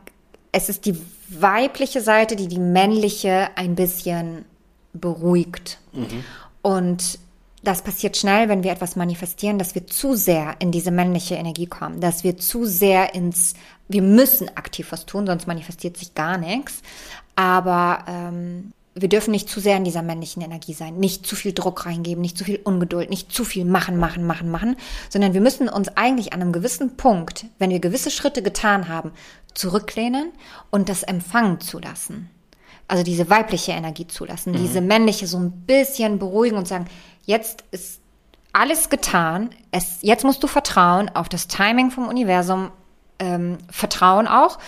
es ist die weibliche Seite, die die männliche ein bisschen beruhigt. Und das passiert schnell, wenn wir etwas manifestieren, dass wir zu sehr in diese männliche Energie kommen, dass wir zu sehr ins, wir müssen aktiv was tun, sonst manifestiert sich gar nichts. Aber ähm, wir dürfen nicht zu sehr in dieser männlichen Energie sein, nicht zu viel Druck reingeben, nicht zu viel Ungeduld, nicht zu viel machen, machen, machen, machen, sondern wir müssen uns eigentlich an einem gewissen Punkt, wenn wir gewisse Schritte getan haben, zurücklehnen und das empfangen zu lassen. Also diese weibliche Energie zulassen, diese männliche so ein bisschen beruhigen und sagen, jetzt ist alles getan, es, jetzt musst du vertrauen auf das Timing vom Universum, ähm, Vertrauen auch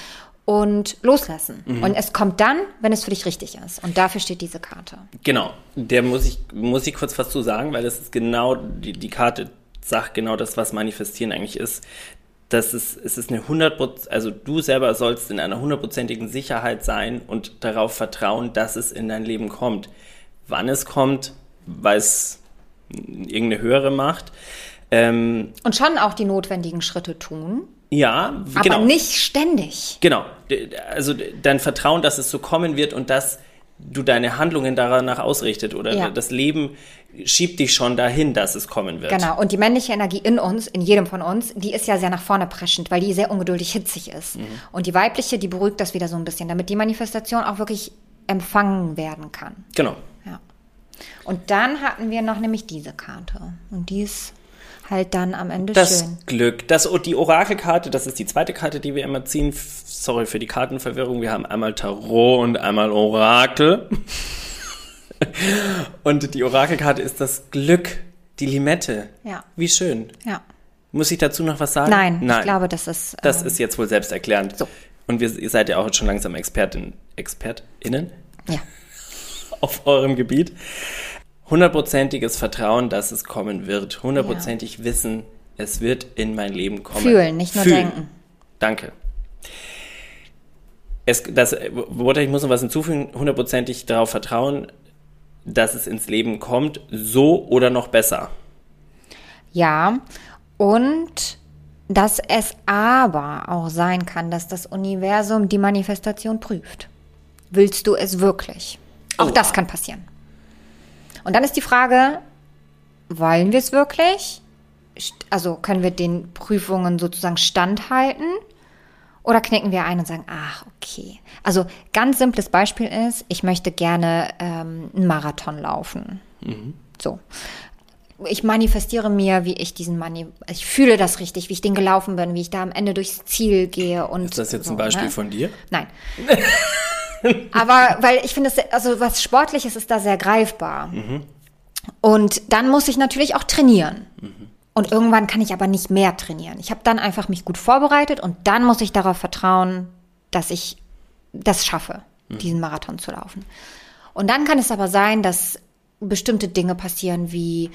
und loslassen. Und es kommt dann, wenn es für dich richtig ist. Und dafür steht diese Karte.
Genau, der muss ich, muss ich kurz was zu sagen, weil das ist genau, die, die Karte sagt genau das, was Manifestieren eigentlich ist. Das ist, es ist eine 100%, also du selber sollst in einer hundertprozentigen Sicherheit sein und darauf vertrauen, dass es in dein Leben kommt. Wann es kommt, weiß irgendeine höhere Macht. Ähm,
Und schon auch die notwendigen Schritte tun,
ja,
aber
genau.
nicht ständig.
Genau. Also dein Vertrauen, dass es so kommen wird und dass du deine Handlungen danach ausrichtet oder
Ja.
das Leben schiebt dich schon dahin, dass es kommen wird.
Genau. Und die männliche Energie in uns, in jedem von uns, die ist ja sehr nach vorne preschend, weil die sehr ungeduldig hitzig ist. Und die weibliche, die beruhigt das wieder so ein bisschen, damit die Manifestation auch wirklich empfangen werden kann.
Genau.
Und dann hatten wir noch nämlich diese Karte. Und die ist halt dann am Ende
Das
schön.
Glück. Das, die Orakelkarte, das ist die zweite Karte, die wir immer ziehen. Sorry für die Kartenverwirrung. Wir haben einmal Tarot und einmal Orakel. und die Orakelkarte ist das Glück, die Limette.
Ja.
Wie schön.
Ja.
Muss ich dazu noch was sagen?
Nein, ich glaube, das ist.
Das
ähm,
ist jetzt wohl selbsterklärend.
So.
Und wir, ihr seid ja auch schon langsam Expertin, ExpertInnen
Ja.
Auf eurem Gebiet. Hundertprozentiges Vertrauen, dass es kommen wird. Hundertprozentig Wissen, es wird in mein Leben kommen.
Fühlen, nicht nur denken.
Danke. Es, das, Walter, ich muss noch was hinzufügen. Hundertprozentig darauf vertrauen, dass es ins Leben kommt, so oder noch besser.
Ja, und dass es aber auch sein kann, dass das Universum die Manifestation prüft. Willst du es wirklich? Auch
Oh.
das kann passieren. Und dann ist die Frage, wollen wir es wirklich? Also können wir den Prüfungen sozusagen standhalten? Oder knicken wir ein und sagen, ach, okay. Also ganz simples Beispiel ist, ich möchte gerne ähm, einen Marathon laufen. So. Ich manifestiere mir, wie ich diesen Mani ich fühle das richtig, wie ich den gelaufen bin, wie ich da am Ende durchs Ziel gehe und
Ist das jetzt
so,
ein Beispiel
ne?
von dir?
Nein. Aber weil ich finde, also was Sportliches ist da sehr greifbar. Und dann muss ich natürlich auch trainieren. Und irgendwann kann ich aber nicht mehr trainieren. Ich habe dann einfach mich gut vorbereitet und dann muss ich darauf vertrauen, dass ich das schaffe, diesen Marathon zu laufen. Und dann kann es aber sein, dass bestimmte Dinge passieren wie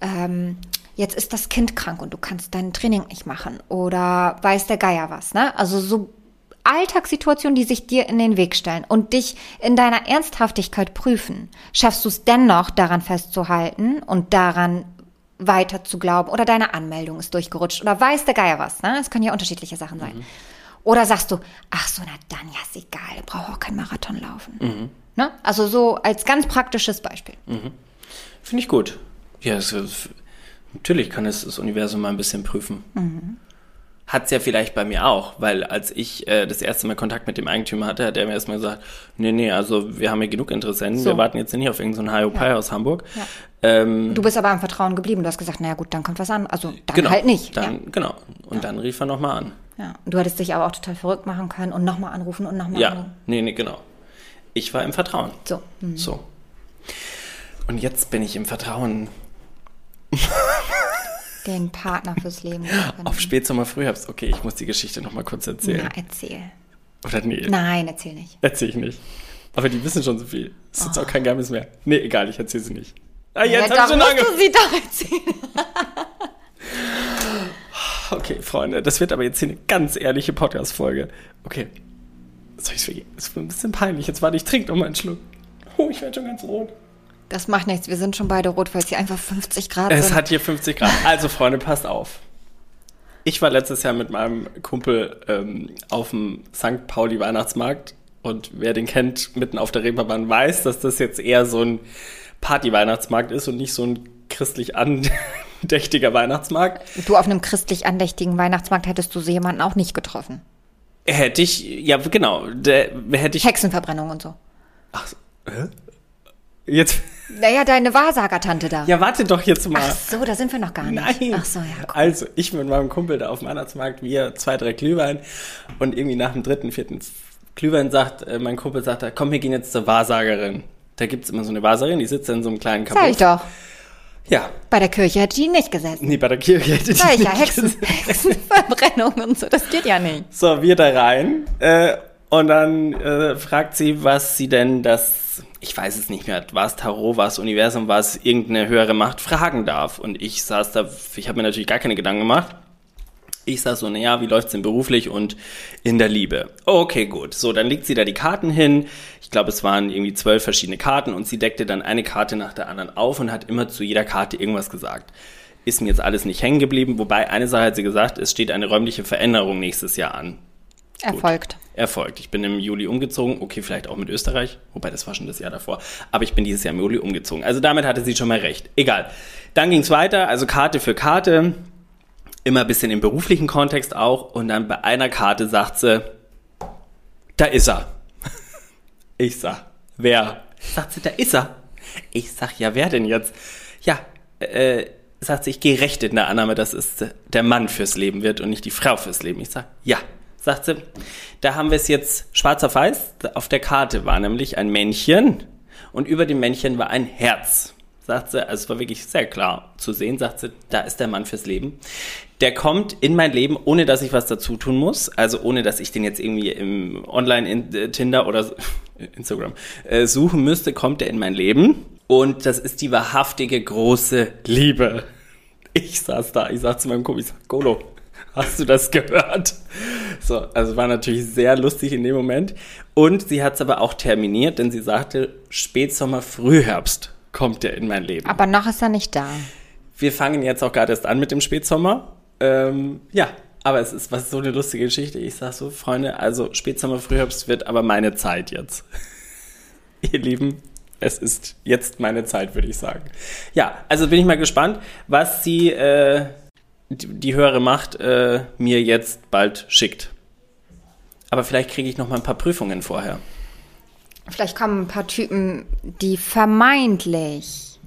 ähm, jetzt ist das Kind krank und du kannst dein Training nicht machen oder weiß der Geier was, ne? Also so Alltagssituationen, die sich dir in den Weg stellen und dich in deiner Ernsthaftigkeit prüfen. Schaffst du es dennoch, daran festzuhalten und daran weiter zu glauben oder deine Anmeldung ist durchgerutscht oder weiß der Geier was, ne? Es können ja unterschiedliche Sachen sein. Oder sagst du, ach so, na dann, ja, ist egal, brauche auch keinen Marathon laufen. Ne? Also so als ganz praktisches Beispiel.
Finde ich gut. Ja, es, natürlich kann es das Universum mal ein bisschen prüfen. Hat's ja vielleicht bei mir auch, weil als ich äh, das erste Mal Kontakt mit dem Eigentümer hatte, hat er mir erstmal gesagt, nee, nee, also wir haben ja genug Interessenten,
So.
wir warten jetzt nicht auf irgendeinen so Hiopai aus Hamburg.
Ja.
Ähm,
Du bist aber am Vertrauen geblieben. Du hast gesagt, naja gut, dann kommt was an. Also dann
genau,
halt nicht.
Dann, Genau. Und dann rief er nochmal an.
ja. Ja. Und Du hättest dich aber auch total verrückt machen können und nochmal anrufen und nochmal
Ja,
anrufen.
nee, nee, genau. Ich war im Vertrauen.
So. hm.
So. Und jetzt bin ich im Vertrauen
Den Partner fürs Leben. gefunden.
auf Spätsommer, Frühherbst. Okay, ich muss die Geschichte nochmal kurz erzählen.
Na, erzähl.
Oder nee,
Nein, erzähl nicht.
erzähl ich nicht. Aber die wissen schon so viel. Das ist jetzt auch kein Geheimnis mehr. Nee, egal, ich erzähle sie nicht. Ah, jetzt
ja,
hab ich schon
musst du sie doch erzählen.
Okay, Freunde, das wird aber jetzt hier eine ganz ehrliche Podcast-Folge. Okay. Soll ich's vergeben? Das ist ein bisschen peinlich. Jetzt warte ich, trink noch mal einen Schluck. Oh, ich werde schon ganz rot.
Das macht nichts. Wir sind schon beide rot, weil es hier einfach 50 Grad
Es
sind.
hat hier 50 Grad. Also, Freunde, passt auf. Ich war letztes Jahr mit meinem Kumpel ähm, auf dem St. Pauli Weihnachtsmarkt und wer den kennt, mitten auf der Reeperbahn weiß, dass das jetzt eher so ein Party-Weihnachtsmarkt ist und nicht so ein christlich andächtiger Weihnachtsmarkt.
Du auf einem christlich andächtigen Weihnachtsmarkt hättest du so jemanden auch nicht getroffen.
Hätte ich, ja genau, der, hätte ich,
Hexenverbrennung und so.
ach, hä? Jetzt,
Naja, deine Wahrsagertante da.
ja warte doch jetzt mal.
Ach so, da sind wir noch gar nicht.
Nein.
Ach so, ja. Cool.
Also, ich mit meinem Kumpel da auf dem Weihnachtsmarkt, wir zwei, drei Glühwein und irgendwie nach dem dritten, vierten Glühwein sagt, äh, mein Kumpel sagt, da, komm, wir gehen jetzt zur Wahrsagerin. Da gibt's immer so eine Wahrsagerin, die sitzt in so einem kleinen Kabuff.
Sag ich doch.
Ja,
Bei der Kirche hätte die nicht gesessen.
nee, bei der Kirche hätte die
Sag ich ja,
nicht
Hexen. Hexenverbrennung und so, das geht ja nicht.
So, wir da rein äh, und dann äh, fragt sie, was sie denn das, ich weiß es nicht mehr, war es Tarot, war es Universum, war es irgendeine höhere Macht, fragen darf. Und ich saß da, ich habe mir natürlich gar keine Gedanken gemacht. Ich sag so, naja, wie läuft's denn beruflich und in der Liebe? Okay, gut. So, dann legt sie da die Karten hin. Ich glaube, es waren irgendwie zwölf verschiedene Karten und sie deckte dann eine Karte nach der anderen auf und hat immer zu jeder Karte irgendwas gesagt. Ist mir jetzt alles nicht hängen geblieben, wobei eine Sache hat sie gesagt, es steht eine räumliche Veränderung nächstes Jahr an.
Erfolgt.
Erfolgt. Ich bin im Juli umgezogen, okay, vielleicht auch mit Österreich, wobei das war schon das Jahr davor, aber ich bin dieses Jahr im Juli umgezogen. Also damit hatte sie schon mal recht. Egal. Dann ging's weiter, also Karte für Karte, immer ein bisschen im beruflichen Kontext auch und dann bei einer Karte sagt sie, da ist er. Ich sag, wer? Sagt sie, da ist er. Ich sag, ja, wer denn jetzt? Ja, äh, sagt sie, ich gehe recht in der Annahme, dass es der Mann fürs Leben wird und nicht die Frau fürs Leben. Ich sag, ja. Sagt sie, da haben wir es jetzt schwarz auf weiß. Auf der Karte war nämlich ein Männchen und über dem Männchen war ein Herz. Sagt sie, also es war wirklich sehr klar zu sehen, sagt sie, da ist der Mann fürs Leben. Der kommt in mein Leben, ohne dass ich was dazu tun muss. Also ohne, dass ich den jetzt irgendwie im Online in äh, Tinder oder Instagram äh, suchen müsste, kommt er in mein Leben. Und das ist die wahrhaftige große Liebe. Ich saß da, ich sag zu meinem Kumpel, ich sag, Golo, hast du das gehört? So, also war natürlich sehr lustig in dem Moment. Und sie hat es aber auch terminiert, denn sie sagte, Spätsommer, Frühherbst kommt er in mein Leben.
Aber noch ist er nicht da.
Wir fangen jetzt auch gerade erst an mit dem Spätsommer. Ähm, ja, aber es ist was so eine lustige Geschichte. Ich sag so, Freunde, also Spätsommer, Frühherbst wird aber meine Zeit jetzt. Ihr Lieben, es ist jetzt meine Zeit, würde ich sagen. Ja, also bin ich mal gespannt, was sie, äh, die, die höhere Macht, äh, mir jetzt bald schickt. Aber vielleicht kriege ich noch mal ein paar Prüfungen vorher.
Vielleicht kommen ein paar Typen, die vermeintlich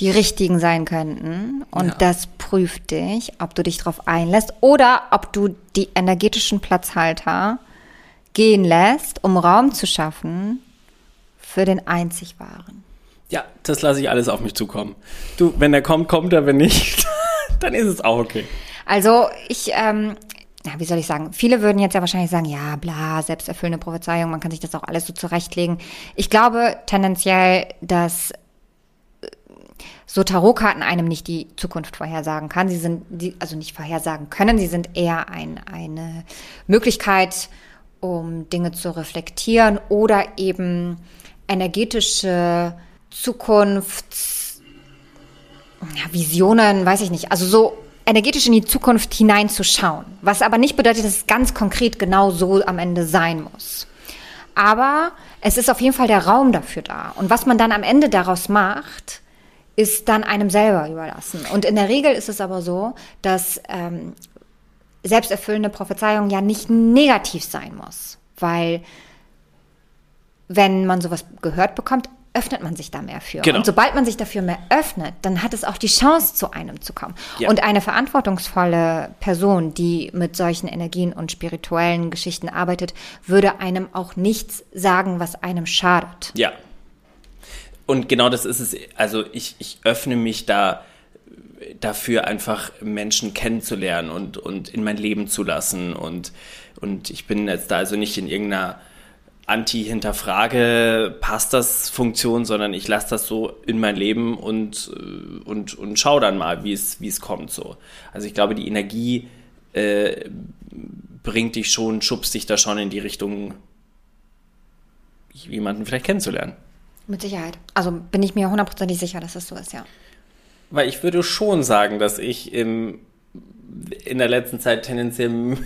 die richtigen sein könnten. Und
Ja.
das prüft dich, ob du dich darauf einlässt oder ob du die energetischen Platzhalter gehen lässt, um Raum zu schaffen für den einzig wahren.
Ja, das lasse ich alles auf mich zukommen. Du, wenn er kommt, kommt er, wenn nicht, dann ist es auch okay.
Also ich, ähm, na, wie soll ich sagen, viele würden jetzt ja wahrscheinlich sagen, ja, bla, selbsterfüllende Prophezeiung, man kann sich das auch alles so zurechtlegen. Ich glaube tendenziell, dass äh, so Tarotkarten einem nicht die Zukunft vorhersagen kann. Sie sind, die, also nicht vorhersagen können, sie sind eher ein, eine Möglichkeit, um Dinge zu reflektieren oder eben energetische Zukunfts ja, Visionen, weiß ich nicht, also so energetisch in die Zukunft hineinzuschauen. Was aber nicht bedeutet, dass es ganz konkret genau so am Ende sein muss. Aber es ist auf jeden Fall der Raum dafür da. Und was man dann am Ende daraus macht, ist dann einem selber überlassen. Und in der Regel ist es aber so, dass ähm, selbsterfüllende Prophezeiung ja nicht negativ sein muss. Weil wenn man sowas gehört bekommt, öffnet man sich da mehr für.
Genau.
Und sobald man sich dafür mehr öffnet, dann hat es auch die Chance, zu einem zu kommen.
Ja.
Und eine verantwortungsvolle Person, die mit solchen Energien und spirituellen Geschichten arbeitet, würde einem auch nichts sagen, was einem schadet.
Ja. Und genau das ist es. Also ich, ich öffne mich da dafür einfach Menschen kennenzulernen und, und in mein Leben zu lassen. Und, und ich bin jetzt da also nicht in irgendeiner Anti-Hinterfrage, passt das Funktion, sondern ich lasse das so in mein Leben und, äh, und, und schau dann mal, wie es, wie es kommt so. Also ich glaube, die Energie äh, bringt dich schon, schubst dich da schon in die Richtung, jemanden vielleicht kennenzulernen.
Mit Sicherheit. Also bin ich mir hundertprozentig sicher, dass das so ist, ja.
Weil ich würde schon sagen, dass ich im, in der letzten Zeit tendenziell mehr,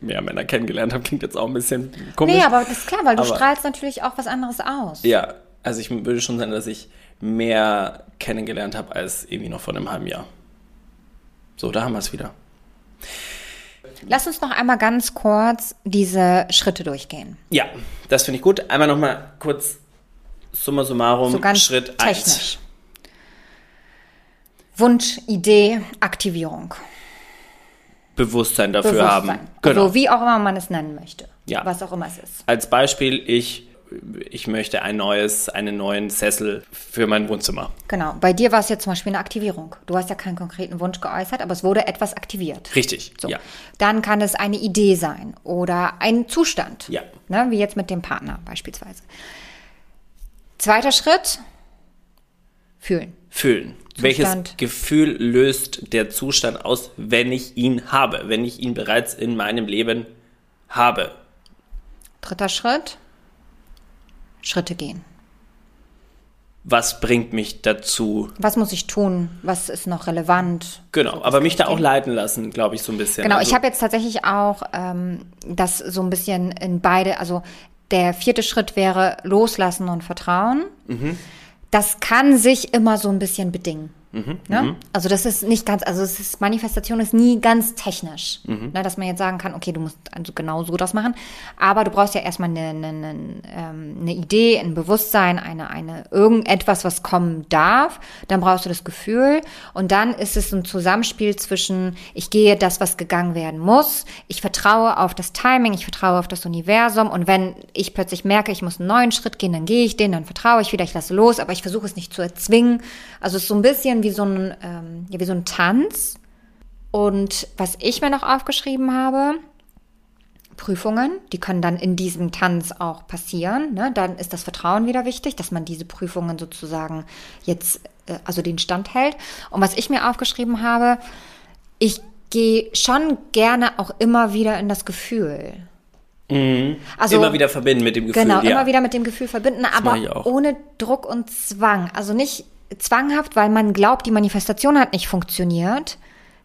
mehr Männer kennengelernt habe. Klingt jetzt auch ein bisschen komisch.
Nee, aber das ist klar, weil du
Aber-
strahlst natürlich auch was anderes aus.
Ja, also ich würde schon sagen, dass ich mehr kennengelernt habe als irgendwie noch vor einem halben Jahr. So, da haben wir es wieder.
Lass uns noch einmal ganz kurz diese Schritte durchgehen.
Ja, das finde ich gut. Einmal nochmal kurz summa summarum,
So ganz
Schritt 1.
technisch. Wunsch, Idee, Aktivierung.
Bewusstsein dafür
Bewusstsein.
haben. Genau.
Also wie auch immer man es nennen möchte.
Ja.
Was auch immer es ist.
Als Beispiel, ich, ich möchte ein neues, einen neuen Sessel für mein Wohnzimmer.
Genau. Bei dir war es jetzt zum Beispiel eine Aktivierung. Du hast ja keinen konkreten Wunsch geäußert, aber es wurde etwas aktiviert.
Richtig,
So.
ja.
Dann kann es eine Idee sein oder ein Zustand.
Ja.
Ne, wie jetzt mit dem Partner beispielsweise. Zweiter Schritt, fühlen.
Fühlen. Welches. Gefühl löst der Zustand aus, wenn ich ihn habe, wenn ich ihn bereits in meinem Leben habe?
Dritter Schritt, Schritte gehen.
Was bringt mich dazu?
Was muss ich tun? Was ist noch relevant?
Genau, aber mich da auch leiten lassen, glaube ich, so ein bisschen.
Genau,
Also-
ich habe jetzt tatsächlich auch ähm, das so ein bisschen in beide, also der vierte Schritt wäre loslassen und vertrauen. Das kann sich immer so ein bisschen bedingen. Ne? Also das ist nicht ganz, also es ist, Manifestation ist nie ganz technisch, ne, dass man jetzt sagen kann, okay, du musst also genau so das machen, aber du brauchst ja erstmal eine, eine, eine, ähm, eine Idee, ein Bewusstsein, eine, eine irgendetwas, was kommen darf, dann brauchst du das Gefühl. Und dann ist es ein Zusammenspiel zwischen, ich gehe das, was gegangen werden muss, ich vertraue auf das Timing, ich vertraue auf das Universum. Und wenn ich plötzlich merke, ich muss einen neuen Schritt gehen, dann gehe ich den, dann vertraue ich wieder, ich lasse los, aber ich versuche es nicht zu erzwingen. Also es ist so ein bisschen wie so ein, ähm, ja, wie so ein Tanz. Und was ich mir noch aufgeschrieben habe, Prüfungen, die können dann in diesem Tanz auch passieren. Ne? Dann ist das Vertrauen wieder wichtig, dass man diese Prüfungen sozusagen jetzt, äh, also den Stand hält. Und was ich mir aufgeschrieben habe, ich gehe schon gerne auch immer wieder in das Gefühl. Also,
immer wieder verbinden mit dem Gefühl.
Genau,
ja.
immer wieder mit dem Gefühl verbinden, aber ohne Druck und Zwang. Also nicht zwanghaft, weil man glaubt, die Manifestation hat nicht funktioniert.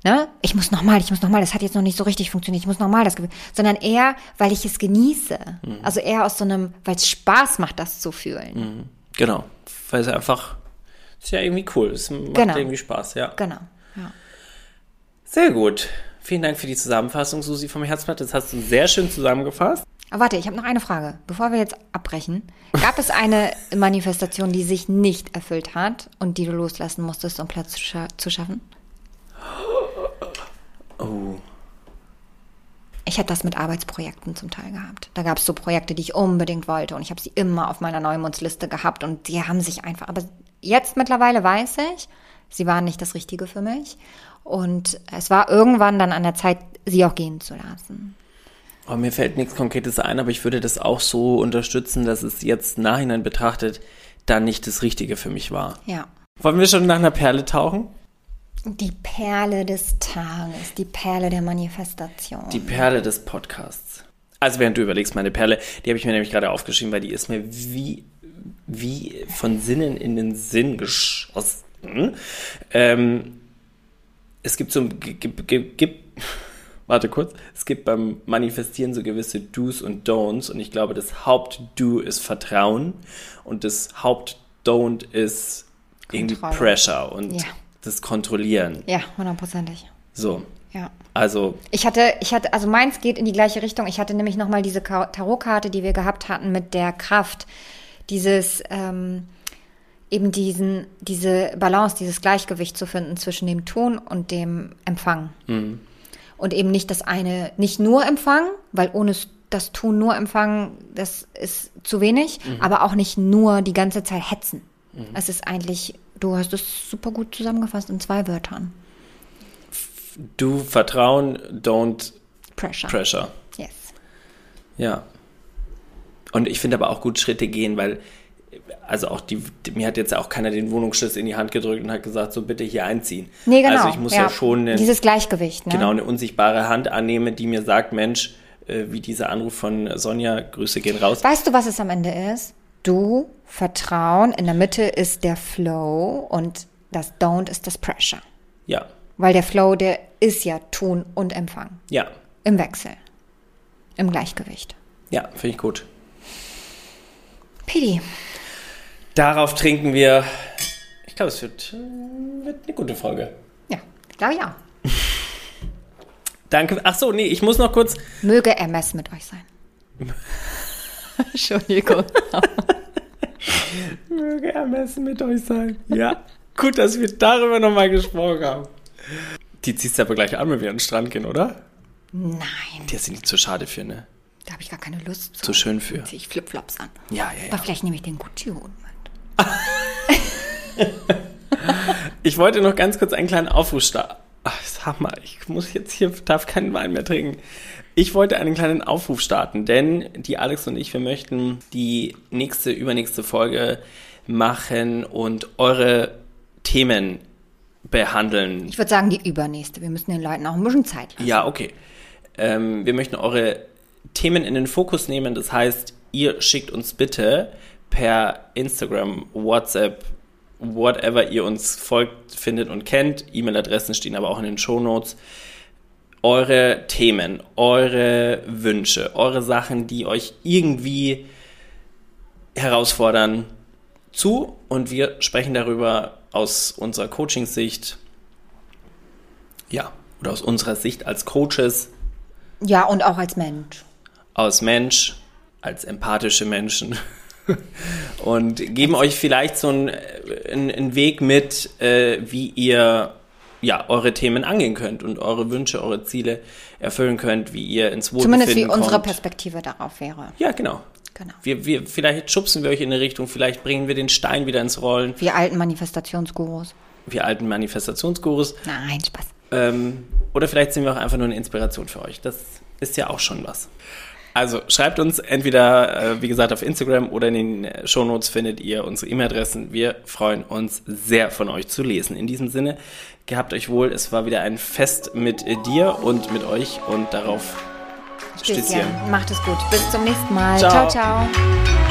Ne? Ich muss nochmal, ich muss nochmal, das hat jetzt noch nicht so richtig funktioniert, ich muss nochmal das Gefühl. Sondern eher, weil ich es genieße.
Mhm.
Also eher aus so einem, weil es Spaß macht, das zu fühlen.
Genau, weil es einfach, ist ja irgendwie cool, es macht
Genau.
irgendwie Spaß, ja.
Genau. Ja.
Sehr gut. Vielen Dank für die Zusammenfassung, Susi vom Herzblatt. Das hast du sehr schön zusammengefasst.
Aber warte, ich habe noch eine Frage. Bevor wir jetzt abbrechen, gab es eine Manifestation, die sich nicht erfüllt hat und die du loslassen musstest, um Platz zu, scha zu schaffen?
Oh.
Ich hatte das mit Arbeitsprojekten zum Teil gehabt. Da gab es so Projekte, die ich unbedingt wollte und ich habe sie immer auf meiner Neumondsliste gehabt und die haben sich einfach, aber jetzt mittlerweile weiß ich, sie waren nicht das Richtige für mich und es war irgendwann dann an der Zeit, sie auch gehen zu lassen.
Oh, mir fällt nichts Konkretes ein, aber ich würde das auch so unterstützen, dass es jetzt nachhinein betrachtet dann nicht das Richtige für mich war.
Ja.
Wollen wir schon nach einer Perle tauchen?
Die Perle des Tages, die Perle der Manifestation.
Die Perle des Podcasts. Also während du überlegst, meine Perle, die habe ich mir nämlich gerade aufgeschrieben, weil die ist mir wie, wie von Sinnen in den Sinn geschossen. Ähm, es gibt so ein, gi- gi- gibt, warte kurz, es gibt beim Manifestieren so gewisse Do's und Don'ts und ich glaube, das Haupt-Do ist Vertrauen und das Haupt-Don't ist irgendwie
Kontrolle.
Pressure und
Ja.
das Kontrollieren.
ja, hundertprozentig.
So,
Ja.
also
Ich hatte, ich hatte, also meins geht in die gleiche Richtung. Ich hatte nämlich nochmal diese Ka- Tarotkarte, die wir gehabt hatten mit der Kraft. Dieses, ähm, eben diesen, diese Balance, dieses Gleichgewicht zu finden zwischen dem Tun und dem Empfang. Und eben nicht das eine, nicht nur Empfang, weil ohne das Tun nur Empfang, das ist zu wenig, aber auch nicht nur die ganze Zeit hetzen. Es ist eigentlich, du hast es super gut zusammengefasst in zwei Wörtern.
do Vertrauen, don't
Pressure.
Pressure.
Yes.
Ja. Und ich finde aber auch gut Schritte gehen, weil, also auch die, mir hat jetzt auch keiner den Wohnungsschlüssel in die Hand gedrückt und hat gesagt, so bitte hier einziehen.
Nee, genau.
Also ich muss ja, schon eine,
Dieses Gleichgewicht, ne?
genau eine unsichtbare Hand annehmen, die mir sagt, Mensch, äh, wie dieser Anruf von Sonja, Grüße gehen raus.
Weißt du, was es am Ende ist? Do, Vertrauen, in der Mitte ist der Flow und das Don't ist das Pressure.
Ja.
Weil der Flow, der ist ja Tun und Empfang.
Ja.
Im Wechsel. Im Gleichgewicht.
Ja, finde ich gut.
Pidi.
Darauf trinken wir. Ich glaube, es wird, äh, wird eine gute Folge.
Ja, ich glaube ja.
Danke. Ach so, nee, ich muss noch kurz.
Möge MS mit euch sein. Entschuldigung.
Möge Ermessen mit euch sein. Ja. Gut, dass wir darüber nochmal gesprochen haben. Die ziehst du aber gleich an, wenn wir an den Strand gehen, oder?
Nein,
Die ist nicht zu schade für, ne?
da habe ich gar keine Lust zu.
Zu schön für.
Ziehe ich Flipflops an.
Ja, ja,
Aber
ja.
vielleicht nehme ich den Gucci-Hut mit.
Ich wollte noch ganz kurz einen kleinen Aufruf starten. Sag mal, ich muss jetzt hier, darf keinen Wein mehr trinken. Ich wollte einen kleinen Aufruf starten, denn die Alex und ich, wir möchten die nächste, übernächste Folge machen und eure Themen behandeln.
Ich würde sagen, die übernächste. Wir müssen den Leuten auch ein bisschen Zeit lassen.
Ja, okay. Ähm, wir möchten eure Themen in den Fokus nehmen. Das heißt, ihr schickt uns bitte per Instagram, WhatsApp, whatever ihr uns folgt, findet und kennt. E-Mail-Adressen stehen aber auch in den Shownotes. Eure Themen, eure Wünsche, eure Sachen, die euch irgendwie herausfordern, zu und wir sprechen darüber aus unserer Coaching-Sicht, ja, oder aus unserer Sicht als Coaches,
Ja, und auch als Mensch.
aus Mensch, als empathische Menschen und geben euch vielleicht so einen, einen, Weg mit, äh, wie ihr ja, eure Themen angehen könnt und eure Wünsche, eure Ziele erfüllen könnt, wie ihr ins Wohlbefinden
Zumindest wie unsere
kommt.
Perspektive darauf wäre.
Ja, genau.
Genau.
Wir, wir, vielleicht schubsen wir euch in eine Richtung, vielleicht bringen wir den Stein wieder ins Rollen,
Wir alten Manifestationsgurus.
wir alten Manifestationsgurus.
Nein, Spaß.
Ähm, oder vielleicht sind wir auch einfach nur eine Inspiration für euch. Das ist ja auch schon was. Also schreibt uns entweder, äh, wie gesagt, auf Instagram oder in den äh, Shownotes findet ihr unsere E-Mail-Adressen. Wir freuen uns sehr von euch zu lesen. In diesem Sinne, gehabt euch wohl. Es war wieder ein Fest mit äh, dir und mit euch und darauf Stößchen.
Macht es gut. Bis zum nächsten Mal.
Ciao.
ciao. ciao.